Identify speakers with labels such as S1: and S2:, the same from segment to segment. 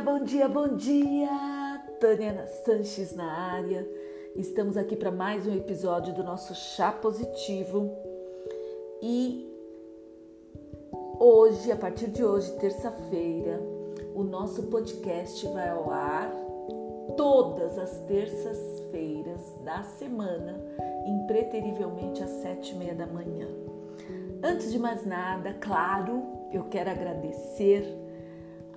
S1: bom dia, bom dia! Tânia Sanches na área. Estamos aqui para mais um episódio do nosso Chá Positivo. E hoje, a partir de hoje, terça-feira, o nosso podcast vai ao ar todas as terças-feiras da semana, impreterivelmente às sete e meia da manhã. Antes de mais nada, claro, eu quero agradecer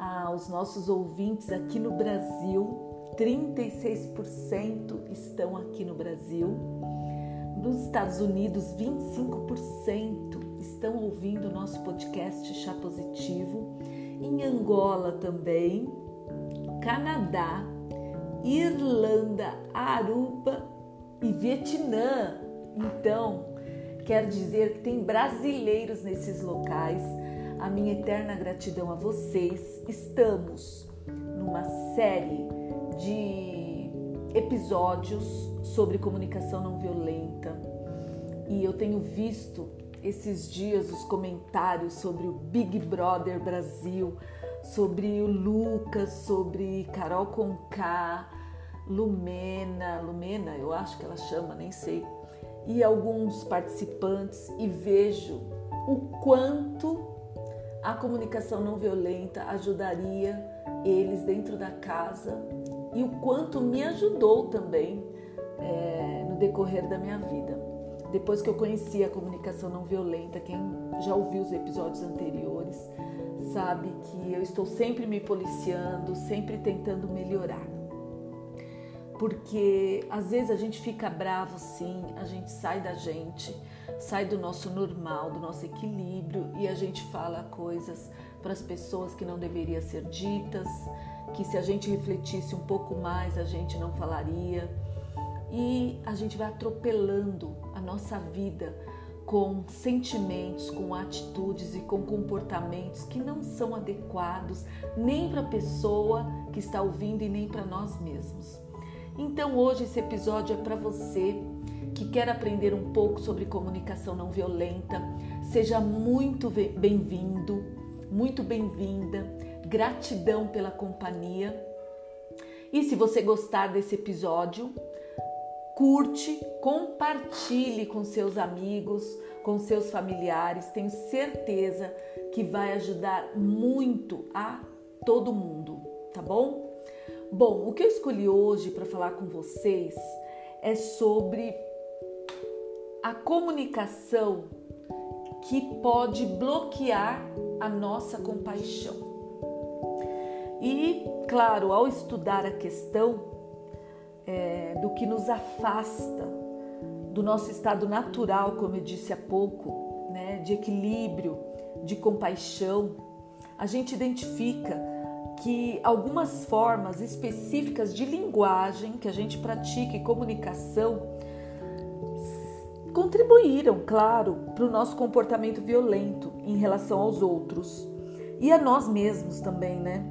S1: aos nossos ouvintes aqui no Brasil. 36% estão aqui no Brasil. Nos Estados Unidos, 25% estão ouvindo o nosso podcast Chá Positivo. Em Angola também, Canadá, Irlanda, Aruba e Vietnã. Então, quer dizer que tem brasileiros nesses locais. A minha eterna gratidão a vocês. Estamos numa série de episódios sobre comunicação não violenta e eu tenho visto esses dias os comentários sobre o Big Brother Brasil, sobre o Lucas, sobre Carol Conká, Lumena, Lumena, eu acho que ela chama, nem sei, e alguns participantes e vejo o quanto a comunicação não violenta ajudaria eles dentro da casa e o quanto me ajudou também é, no decorrer da minha vida. Depois que eu conheci a comunicação não violenta, quem já ouviu os episódios anteriores sabe que eu estou sempre me policiando, sempre tentando melhorar. Porque às vezes a gente fica bravo sim, a gente sai da gente, sai do nosso normal, do nosso equilíbrio e a gente fala coisas para as pessoas que não deveriam ser ditas, que se a gente refletisse um pouco mais a gente não falaria. E a gente vai atropelando a nossa vida com sentimentos, com atitudes e com comportamentos que não são adequados nem para a pessoa que está ouvindo e nem para nós mesmos. Então hoje esse episódio é para você que quer aprender um pouco sobre comunicação não violenta. Seja muito bem-vindo, muito bem-vinda. Gratidão pela companhia. E se você gostar desse episódio, curte, compartilhe com seus amigos, com seus familiares. Tenho certeza que vai ajudar muito a todo mundo, tá bom? Bom, o que eu escolhi hoje para falar com vocês é sobre a comunicação que pode bloquear a nossa compaixão. E, claro, ao estudar a questão é, do que nos afasta do nosso estado natural, como eu disse há pouco, né, de equilíbrio, de compaixão, a gente identifica que algumas formas específicas de linguagem que a gente pratica e comunicação contribuíram, claro, para o nosso comportamento violento em relação aos outros e a nós mesmos também, né?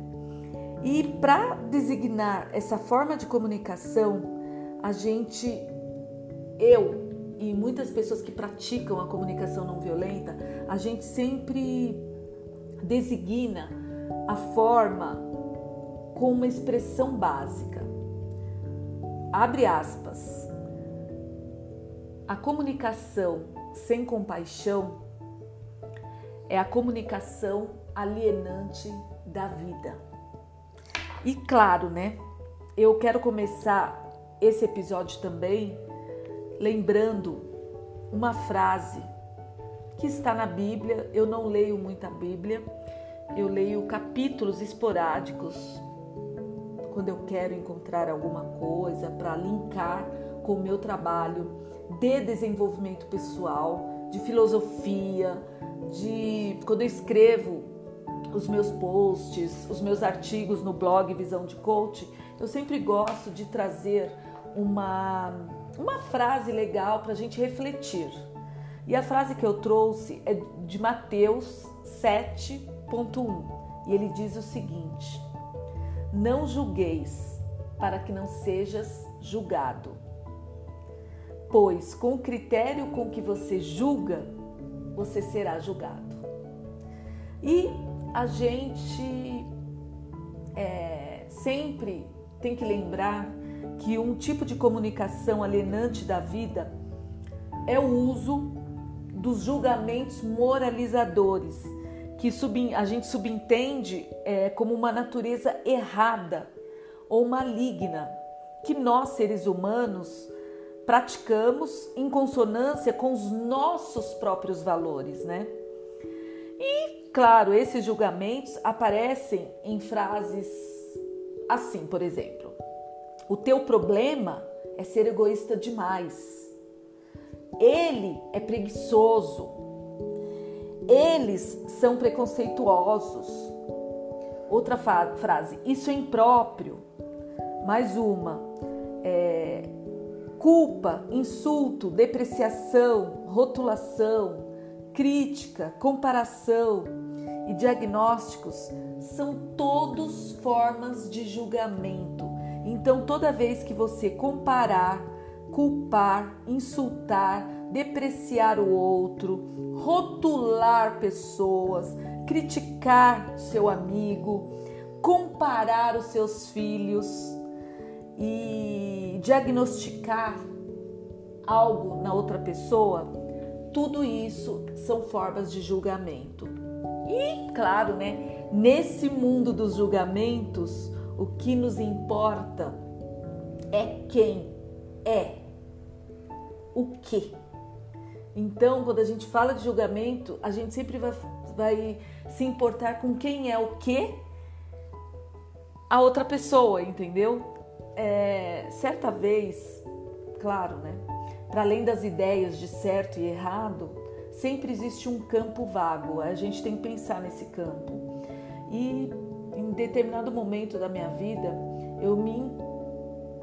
S1: E para designar essa forma de comunicação, a gente, eu e muitas pessoas que praticam a comunicação não violenta, a gente sempre designa a forma com uma expressão básica. Abre aspas. A comunicação sem compaixão é a comunicação alienante da vida. E claro, né? Eu quero começar esse episódio também lembrando uma frase que está na Bíblia. Eu não leio muita Bíblia, eu leio capítulos esporádicos quando eu quero encontrar alguma coisa para linkar com o meu trabalho de desenvolvimento pessoal, de filosofia, de quando eu escrevo os meus posts, os meus artigos no blog Visão de Coach, eu sempre gosto de trazer uma, uma frase legal para a gente refletir. E a frase que eu trouxe é de Mateus 7,1 e ele diz o seguinte: Não julgueis para que não sejas julgado, pois com o critério com que você julga, você será julgado. E a gente é, sempre tem que lembrar que um tipo de comunicação alienante da vida é o uso dos julgamentos moralizadores, que a gente subentende é, como uma natureza errada ou maligna, que nós, seres humanos, praticamos em consonância com os nossos próprios valores, né? E, claro, esses julgamentos aparecem em frases assim, por exemplo: O teu problema é ser egoísta demais. Ele é preguiçoso. Eles são preconceituosos. Outra frase: Isso é impróprio. Mais uma: é, culpa, insulto, depreciação, rotulação, crítica, comparação e diagnósticos são todos formas de julgamento. Então, toda vez que você comparar, culpar, insultar, depreciar o outro, rotular pessoas, criticar seu amigo, comparar os seus filhos, e diagnosticar algo na outra pessoa, tudo isso são formas de julgamento. E, claro, né, nesse mundo dos julgamentos, o que nos importa é quem é o que. Então, quando a gente fala de julgamento, a gente sempre vai, vai se importar com quem é o que a outra pessoa, entendeu? é, certa vez, claro, né? Para além das ideias de certo e errado, sempre existe um campo vago. A gente tem que pensar nesse campo. E em determinado momento da minha vida, eu me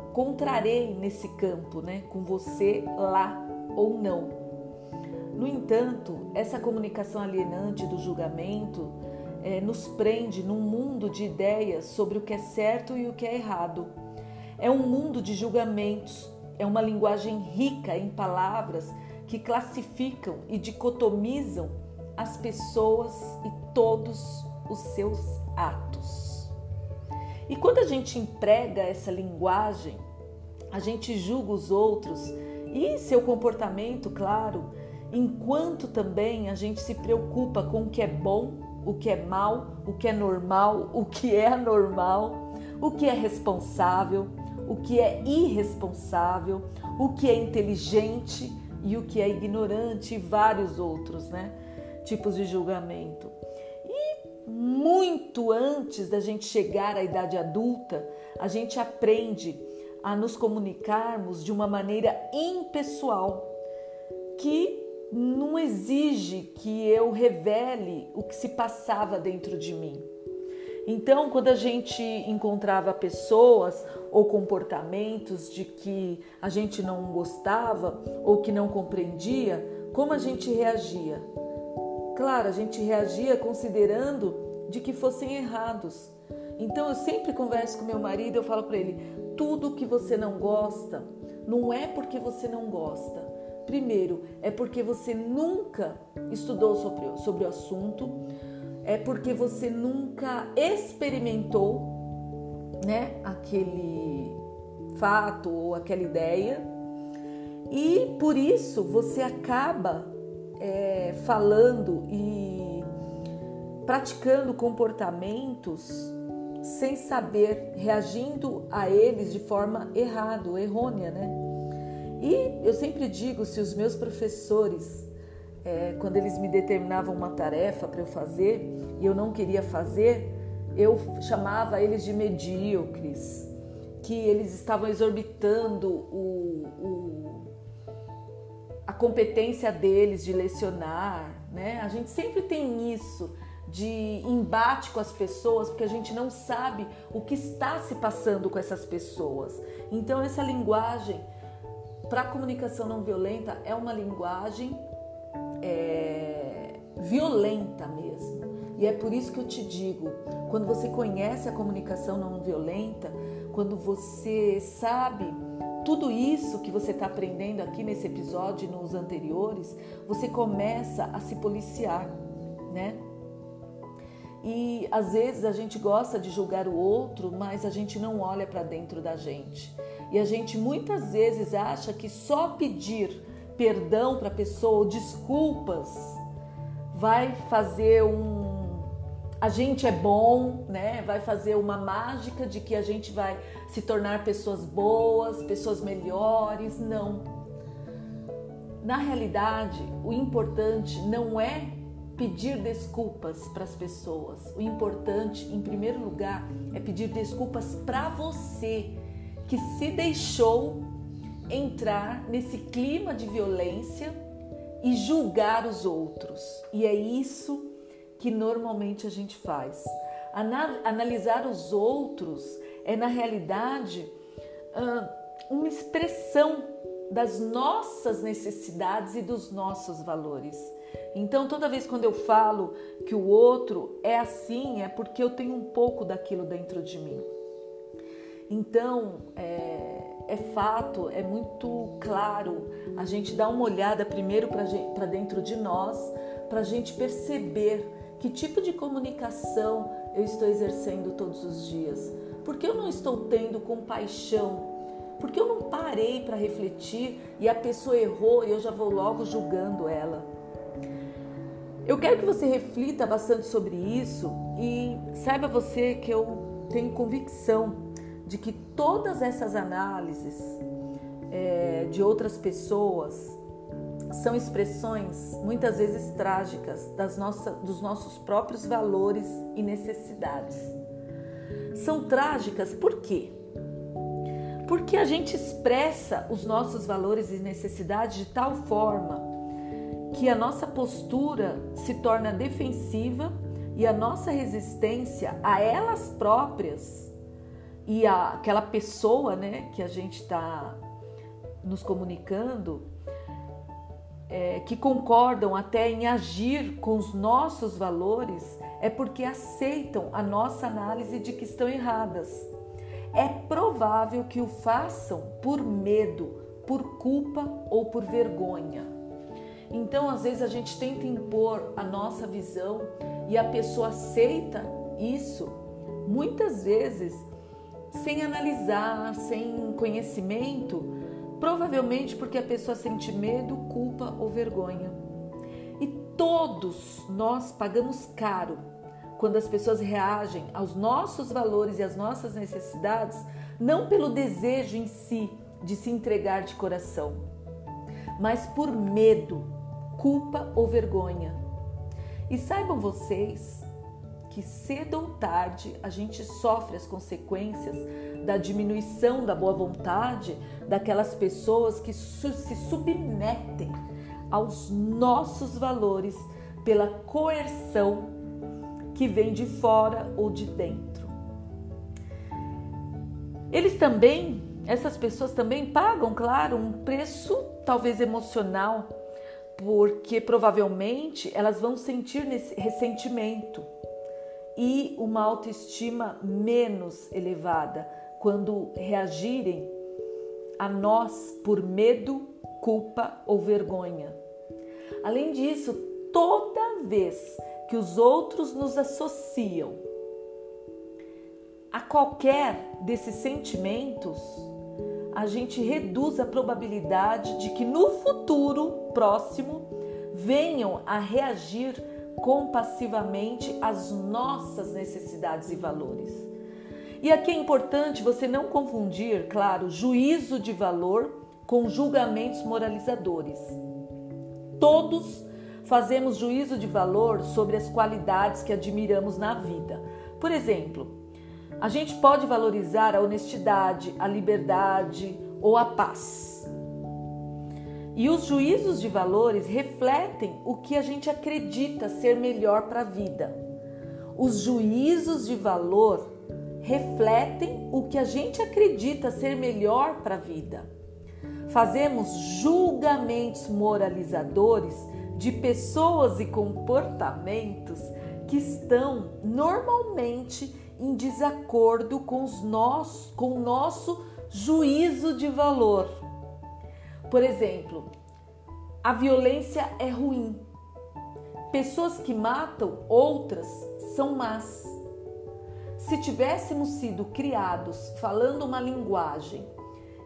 S1: encontrarei nesse campo, né? Com você lá ou não. No entanto, essa comunicação alienante do julgamento é, nos prende num mundo de ideias sobre o que é certo e o que é errado é um mundo de julgamentos, é uma linguagem rica em palavras que classificam e dicotomizam as pessoas e todos os seus atos. E quando a gente emprega essa linguagem, a gente julga os outros e seu comportamento, claro, enquanto também a gente se preocupa com o que é bom, o que é mal, o que é normal, o que é anormal, o que é responsável, o que é irresponsável, o que é inteligente e o que é ignorante e vários outros, né? Tipos de julgamento. E muito antes da gente chegar à idade adulta, a gente aprende a nos comunicarmos de uma maneira impessoal, que não exige que eu revele o que se passava dentro de mim. Então, quando a gente encontrava pessoas ou comportamentos de que a gente não gostava ou que não compreendia, como a gente reagia? Claro, a gente reagia considerando de que fossem errados. Então eu sempre converso com meu marido, eu falo para ele: tudo que você não gosta não é porque você não gosta. Primeiro, é porque você nunca estudou sobre, sobre o assunto, é porque você nunca experimentou, né, aquele fato ou aquela ideia e por isso você acaba é, falando e praticando comportamentos sem saber, reagindo a eles de forma errada, errônea, né? E eu sempre digo, se os meus professores é, quando eles me determinavam uma tarefa para eu fazer e eu não queria fazer, eu chamava eles de medíocres, que eles estavam exorbitando o, o, a competência deles de lecionar. Né? A gente sempre tem isso de embate com as pessoas, porque a gente não sabe o que está se passando com essas pessoas. Então, essa linguagem para a comunicação não violenta é uma linguagem é, violenta mesmo. E é por isso que eu te digo: quando você conhece a comunicação não violenta, quando você sabe tudo isso que você está aprendendo aqui nesse episódio e nos anteriores, você começa a se policiar, né? E às vezes a gente gosta de julgar o outro, mas a gente não olha para dentro da gente. E a gente muitas vezes acha que só pedir perdão para a pessoa, ou desculpas, vai fazer um a gente é bom, né? Vai fazer uma mágica de que a gente vai se tornar pessoas boas, pessoas melhores. Não. Na realidade, o importante não é pedir desculpas para as pessoas. O importante, em primeiro lugar, é pedir desculpas para você que se deixou entrar nesse clima de violência e julgar os outros. E é isso que normalmente a gente faz. Analisar os outros é, na realidade, uma expressão das nossas necessidades e dos nossos valores. Então, toda vez quando eu falo que o outro é assim, é porque eu tenho um pouco daquilo dentro de mim. Então, é, é fato, é muito claro a gente dar uma olhada primeiro para dentro de nós, para a gente perceber que tipo de comunicação eu estou exercendo todos os dias. Por que eu não estou tendo compaixão? Por que eu não parei para refletir e a pessoa errou e eu já vou logo julgando ela? Eu quero que você reflita bastante sobre isso e saiba você que eu tenho convicção de que todas essas análises é, de outras pessoas são expressões muitas vezes trágicas das nossa, dos nossos próprios valores e necessidades. São trágicas por quê? Porque a gente expressa os nossos valores e necessidades de tal forma que a nossa postura se torna defensiva e a nossa resistência a elas próprias e a, aquela pessoa né, que a gente está nos comunicando, é, que concordam até em agir com os nossos valores, é porque aceitam a nossa análise de que estão erradas. É provável que o façam por medo, por culpa ou por vergonha. Então, às vezes, a gente tenta impor a nossa visão e a pessoa aceita isso. Muitas vezes sem analisar, sem conhecimento, provavelmente porque a pessoa sente medo, culpa ou vergonha. E todos nós pagamos caro quando as pessoas reagem aos nossos valores e às nossas necessidades, não pelo desejo em si de se entregar de coração, mas por medo, culpa ou vergonha. E saibam vocês que cedo ou tarde a gente sofre as consequências da diminuição da boa vontade daquelas pessoas que se submetem aos nossos valores pela coerção que vem de fora ou de dentro. Eles também, essas pessoas também pagam, claro, um preço talvez emocional, porque provavelmente elas vão sentir nesse ressentimento e uma autoestima menos elevada quando reagirem a nós por medo, culpa ou vergonha. Além disso, toda vez que os outros nos associam a qualquer desses sentimentos, a gente reduz a probabilidade de que no futuro próximo venham a reagir compassivamente às nossas necessidades e valores. E aqui é importante você não confundir, claro, juízo de valor com julgamentos moralizadores. Todos fazemos juízo de valor sobre as qualidades que admiramos na vida. Por exemplo, a gente pode valorizar a honestidade, a liberdade ou a paz. E os juízos de valores refletem o que a gente acredita ser melhor para a vida. Os juízos de valor refletem o que a gente acredita ser melhor para a vida. Fazemos julgamentos moralizadores de pessoas e comportamentos que estão normalmente em desacordo com, os com o nosso juízo de valor. Por exemplo, a violência é ruim. Pessoas que matam outras são más. Se tivéssemos sido criados falando uma linguagem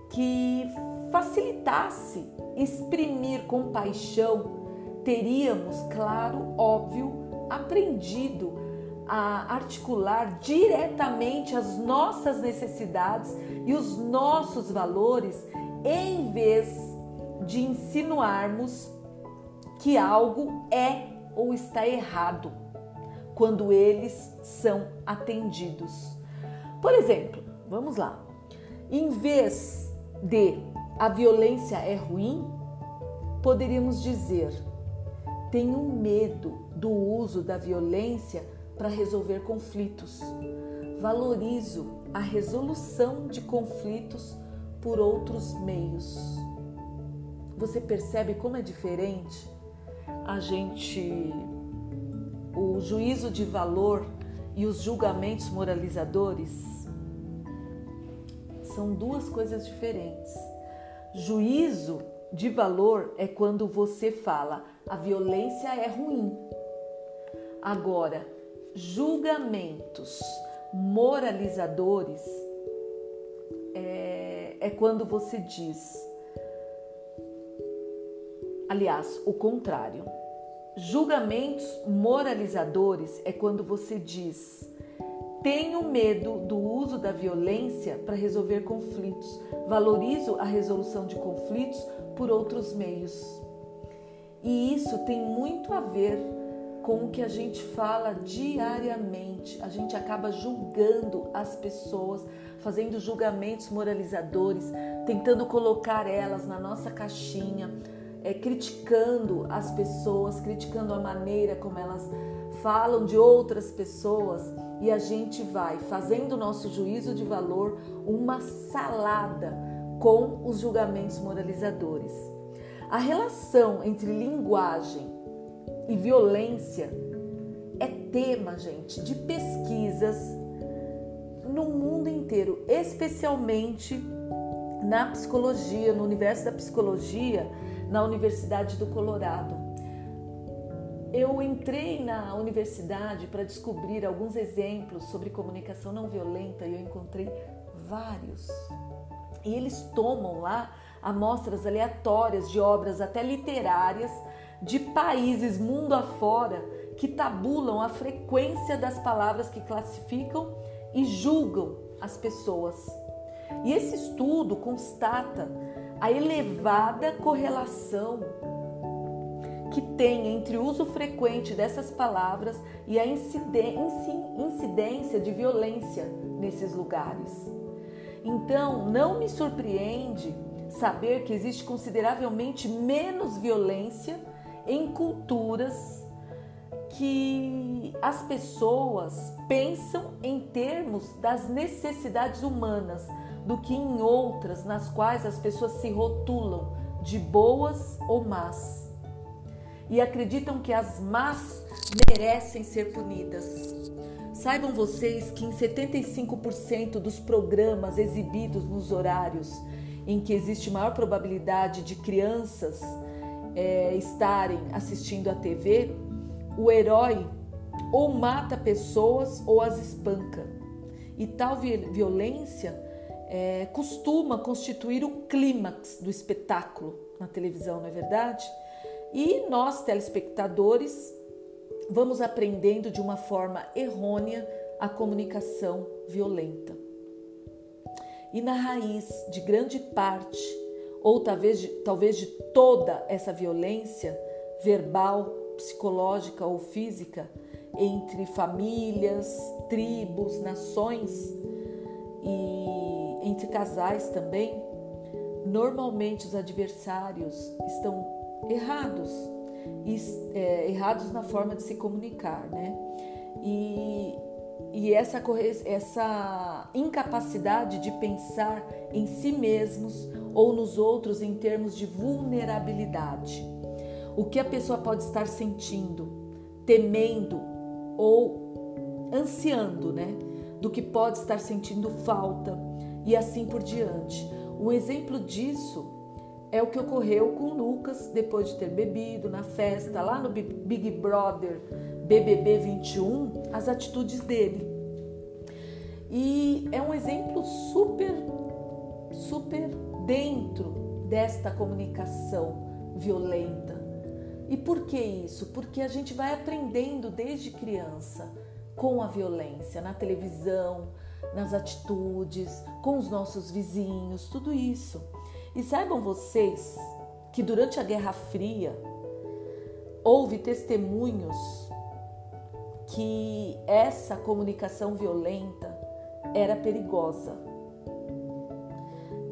S1: que facilitasse exprimir compaixão, teríamos, claro, óbvio, aprendido a articular diretamente as nossas necessidades e os nossos valores em vez de insinuarmos que algo é ou está errado quando eles são atendidos. Por exemplo, vamos lá. Em vez de a violência é ruim, poderíamos dizer: tenho medo do uso da violência para resolver conflitos. Valorizo a resolução de conflitos por outros meios. Você percebe como é diferente a gente o juízo de valor e os julgamentos moralizadores? São duas coisas diferentes. Juízo de valor é quando você fala a violência é ruim. Agora, julgamentos moralizadores é, é quando você diz, aliás, o contrário. Julgamentos moralizadores é quando você diz, tenho medo do uso da violência para resolver conflitos, valorizo a resolução de conflitos por outros meios. E isso tem muito a ver com o que a gente fala diariamente. A gente acaba julgando as pessoas, fazendo julgamentos moralizadores, tentando colocar elas na nossa caixinha, é, criticando as pessoas, criticando a maneira como elas falam de outras pessoas e a gente vai fazendo o nosso juízo de valor uma salada com os julgamentos moralizadores. A relação entre linguagem e violência é tema, gente, de pesquisas no mundo inteiro, especialmente na psicologia, no universo da psicologia, na Universidade do Colorado. Eu entrei na universidade para descobrir alguns exemplos sobre comunicação não violenta e eu encontrei vários. E eles tomam lá amostras aleatórias de obras até literárias de países mundo afora que tabulam a frequência das palavras que classificam e julgam as pessoas. E esse estudo constata a elevada correlação que tem entre o uso frequente dessas palavras e a incidência de violência nesses lugares. Então, não me surpreende saber que existe consideravelmente menos violência em culturas que as pessoas pensam em termos das necessidades humanas do que em outras nas quais as pessoas se rotulam de boas ou más e acreditam que as más merecem ser punidas. Saibam vocês que em 75% dos programas exibidos nos horários em que existe maior probabilidade de crianças é, estarem assistindo a TV, o herói ou mata pessoas ou as espanca. E tal violência é, costuma constituir o clímax do espetáculo na televisão, não é verdade? E nós, telespectadores, vamos aprendendo de uma forma errônea a comunicação violenta. E na raiz de grande parte ou talvez de, talvez de toda essa violência verbal, psicológica ou física entre famílias, tribos, nações e entre casais também, normalmente os adversários estão errados, é, errados na forma de se comunicar, né? E, e essa, essa incapacidade de pensar em si mesmos ou nos outros em termos de vulnerabilidade. O que a pessoa pode estar sentindo, temendo ou ansiando, né? Do que pode estar sentindo falta e assim por diante. Um exemplo disso é o que ocorreu com Lucas depois de ter bebido na festa lá no Big Brother BBB 21, as atitudes dele. E é um exemplo super, super dentro desta comunicação violenta. E por que isso? Porque a gente vai aprendendo desde criança com a violência na televisão, nas atitudes, com os nossos vizinhos, tudo isso. E saibam vocês que durante a Guerra Fria houve testemunhos que essa comunicação violenta era perigosa.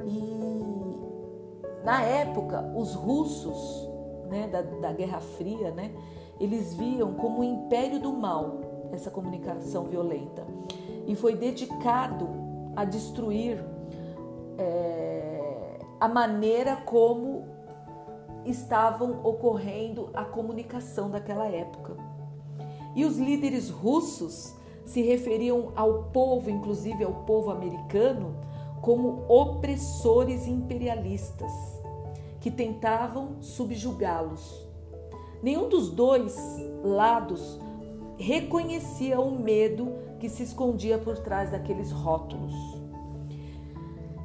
S1: E na época, os russos né, da, da Guerra Fria, né, eles viam como o império do mal essa comunicação violenta e foi dedicado a destruir. É, a maneira como estavam ocorrendo a comunicação daquela época. E os líderes russos se referiam ao povo, inclusive ao povo americano, como opressores imperialistas que tentavam subjugá-los. Nenhum dos dois lados reconhecia o medo que se escondia por trás daqueles rótulos.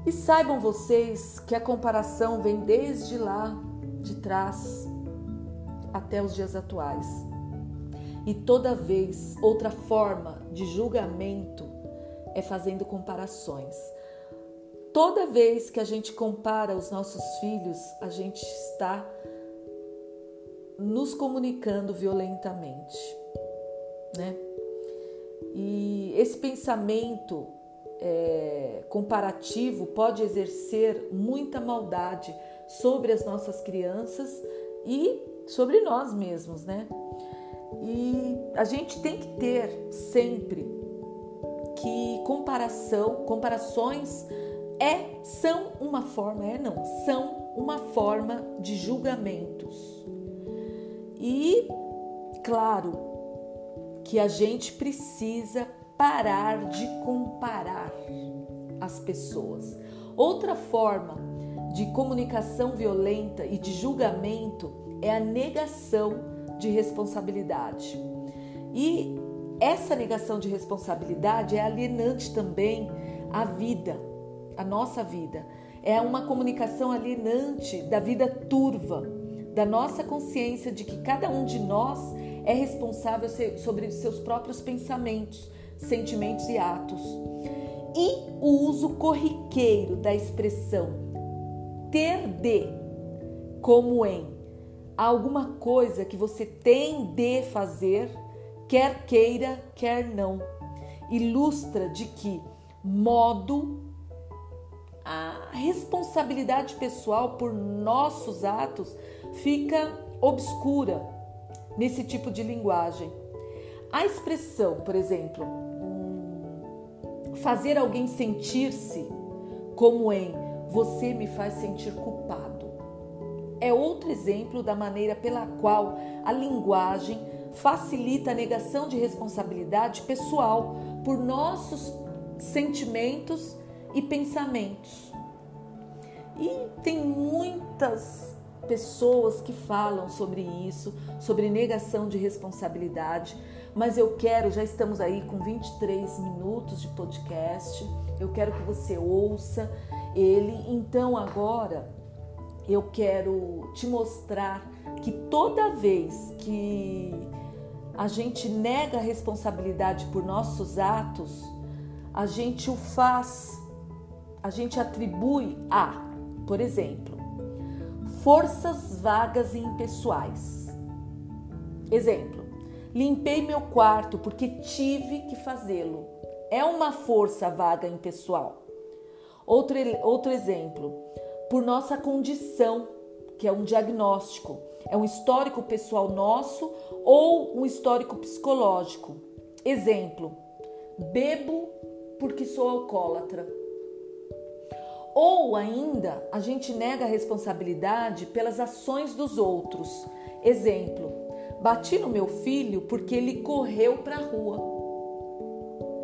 S1: E saibam vocês que a comparação vem desde lá de trás até os dias atuais. E toda vez outra forma de julgamento é fazendo comparações. Toda vez que a gente compara os nossos filhos, a gente está nos comunicando violentamente, né? E esse pensamento é, comparativo pode exercer muita maldade sobre as nossas crianças e sobre nós mesmos, né? E a gente tem que ter sempre que comparação, comparações é são uma forma, é não, são uma forma de julgamentos. E claro que a gente precisa parar de comparar as pessoas. Outra forma de comunicação violenta e de julgamento é a negação de responsabilidade. E essa negação de responsabilidade é alienante também à vida, à nossa vida. É uma comunicação alienante da vida turva, da nossa consciência de que cada um de nós é responsável sobre seus próprios pensamentos, sentimentos e atos. E o uso corriqueiro da expressão ter de, como em. Alguma coisa que você tem de fazer, quer queira, quer não, ilustra de que modo a responsabilidade pessoal por nossos atos fica obscura nesse tipo de linguagem. A expressão, por exemplo, fazer alguém sentir-se como em você me faz sentir culpado. É outro exemplo da maneira pela qual a linguagem facilita a negação de responsabilidade pessoal por nossos sentimentos e pensamentos. E tem muitas pessoas que falam sobre isso, sobre negação de responsabilidade, mas eu quero, já estamos aí com 23 minutos de podcast, eu quero que você ouça ele. Então agora eu quero te mostrar que toda vez que a gente nega a responsabilidade por nossos atos, a gente o faz, a gente atribui a, por exemplo, forças vagas e impessoais. Exemplo: Limpei meu quarto porque tive que fazê-lo. É uma força vaga impessoal. Outro, outro exemplo, por nossa condição, que é um diagnóstico, é um histórico pessoal nosso ou um histórico psicológico. Exemplo, bebo porque sou alcoólatra. Ou ainda, a gente nega a responsabilidade pelas ações dos outros. Exemplo, Bati no meu filho porque ele correu para a rua.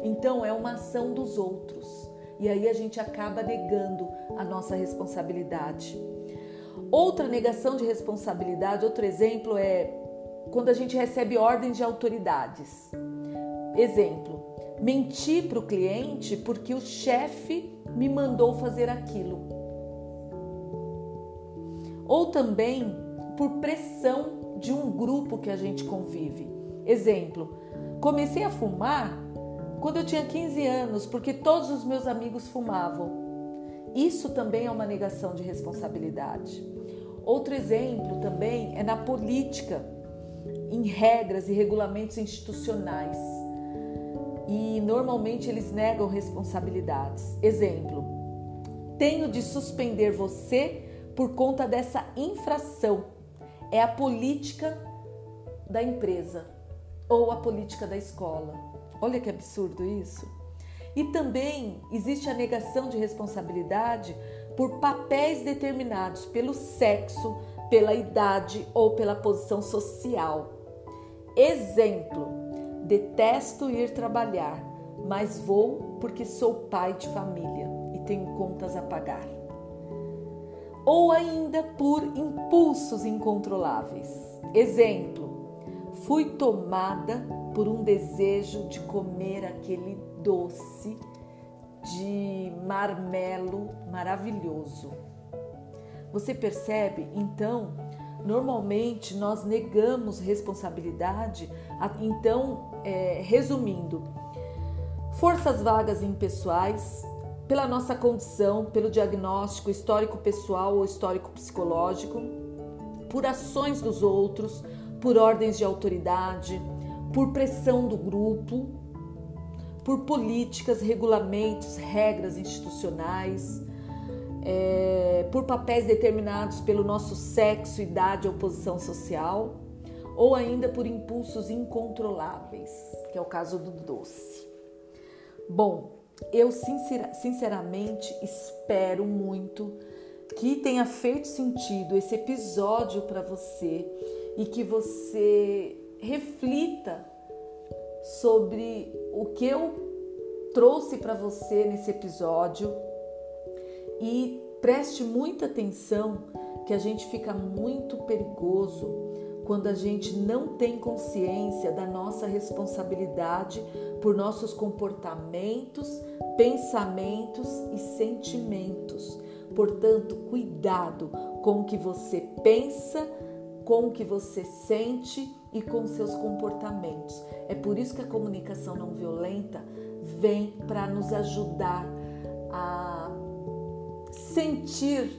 S1: Então é uma ação dos outros. E aí a gente acaba negando a nossa responsabilidade. Outra negação de responsabilidade, outro exemplo é quando a gente recebe ordens de autoridades. Exemplo: mentir para o cliente porque o chefe me mandou fazer aquilo. Ou também por pressão de um grupo que a gente convive. Exemplo: comecei a fumar quando eu tinha 15 anos porque todos os meus amigos fumavam. Isso também é uma negação de responsabilidade. Outro exemplo também é na política, em regras e regulamentos institucionais. E normalmente eles negam responsabilidades. Exemplo: tenho de suspender você por conta dessa infração. É a política da empresa ou a política da escola. Olha que absurdo isso. E também existe a negação de responsabilidade por papéis determinados pelo sexo, pela idade ou pela posição social. Exemplo: detesto ir trabalhar, mas vou porque sou pai de família e tenho contas a pagar. Ou ainda por impulsos incontroláveis. Exemplo: fui tomada por um desejo de comer aquele doce de marmelo maravilhoso. Você percebe? Então, normalmente nós negamos responsabilidade. Então, é, resumindo, forças vagas impessoais, pela nossa condição, pelo diagnóstico histórico pessoal ou histórico psicológico, por ações dos outros, por ordens de autoridade, por pressão do grupo, por políticas, regulamentos, regras institucionais, é, por papéis determinados pelo nosso sexo, idade ou posição social, ou ainda por impulsos incontroláveis, que é o caso do doce. Bom, eu sinceramente espero muito que tenha feito sentido esse episódio para você e que você reflita sobre o que eu trouxe para você nesse episódio e preste muita atenção que a gente fica muito perigoso quando a gente não tem consciência da nossa responsabilidade por nossos comportamentos, pensamentos e sentimentos. Portanto, cuidado com o que você pensa, com o que você sente e com seus comportamentos. É por isso que a comunicação não violenta vem para nos ajudar a sentir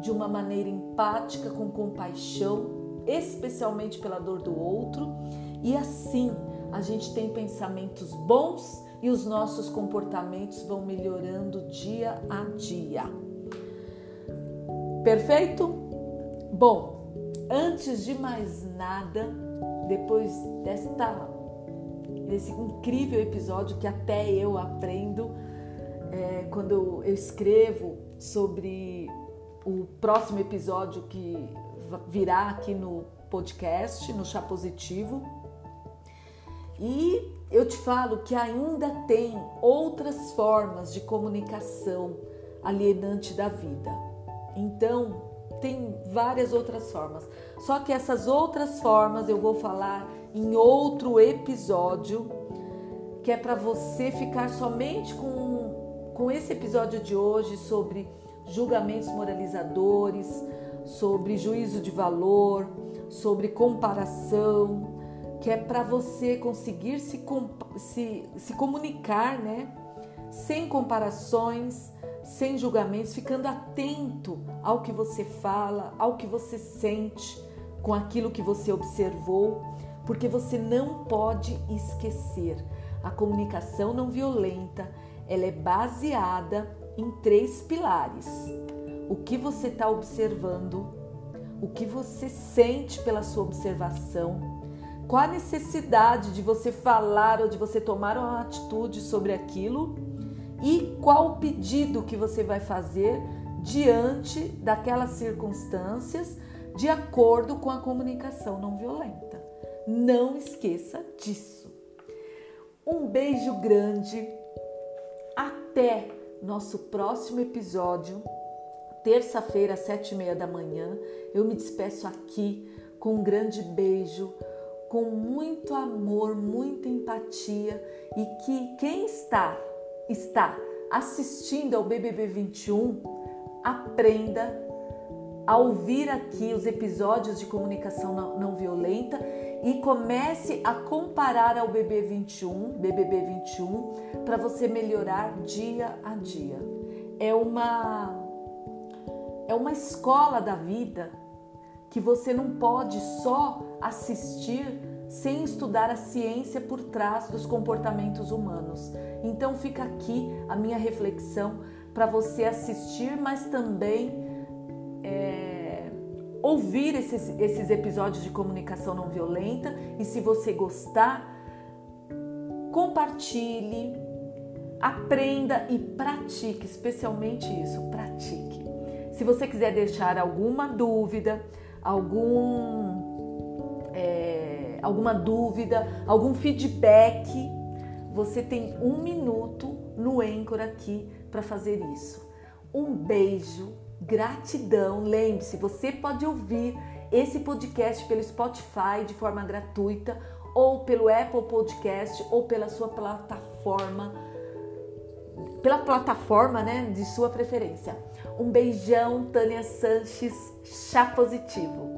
S1: de uma maneira empática, com compaixão, especialmente pela dor do outro, e assim a gente tem pensamentos bons e os nossos comportamentos vão melhorando dia a dia. Perfeito? Bom, Antes de mais nada, depois desta desse incrível episódio que até eu aprendo é, quando eu escrevo sobre o próximo episódio que virá aqui no podcast, no Chá Positivo. E eu te falo que ainda tem outras formas de comunicação alienante da vida. Então, tem várias outras formas. Só que essas outras formas eu vou falar em outro episódio, que é para você ficar somente com, com esse episódio de hoje sobre julgamentos moralizadores, sobre juízo de valor, sobre comparação, que é para você conseguir se, se, se comunicar, né? Sem comparações, sem julgamentos, ficando atento ao que você fala, ao que você sente, com aquilo que você observou, porque você não pode esquecer. A comunicação não violenta, ela é baseada em três pilares: o que você está observando, o que você sente pela sua observação, qual a necessidade de você falar ou de você tomar uma atitude sobre aquilo e qual o pedido que você vai fazer diante daquelas circunstâncias de acordo com a comunicação não violenta. Não esqueça disso. Um beijo grande. Até nosso próximo episódio. Terça-feira, às sete e meia da manhã. Eu me despeço aqui com um grande beijo, com muito amor, muita empatia e que quem está está assistindo ao BBB 21 aprenda a ouvir aqui os episódios de comunicação não, não violenta e comece a comparar ao BBB 21, BBB 21, para você melhorar dia a dia. É uma é uma escola da vida que você não pode só assistir sem estudar a ciência por trás dos comportamentos humanos. Então fica aqui a minha reflexão para você assistir, mas também é, ouvir esses, esses episódios de comunicação não violenta e se você gostar, compartilhe, aprenda e pratique, especialmente isso, pratique. Se você quiser deixar alguma dúvida, algum é, alguma dúvida, algum feedback, você tem um minuto no Anchor aqui para fazer isso. Um beijo, gratidão. Lembre-se, você pode ouvir esse podcast pelo Spotify de forma gratuita ou pelo Apple Podcast ou pela sua plataforma pela plataforma, né, de sua preferência. Um beijão, Tânia Sanches, chá positivo.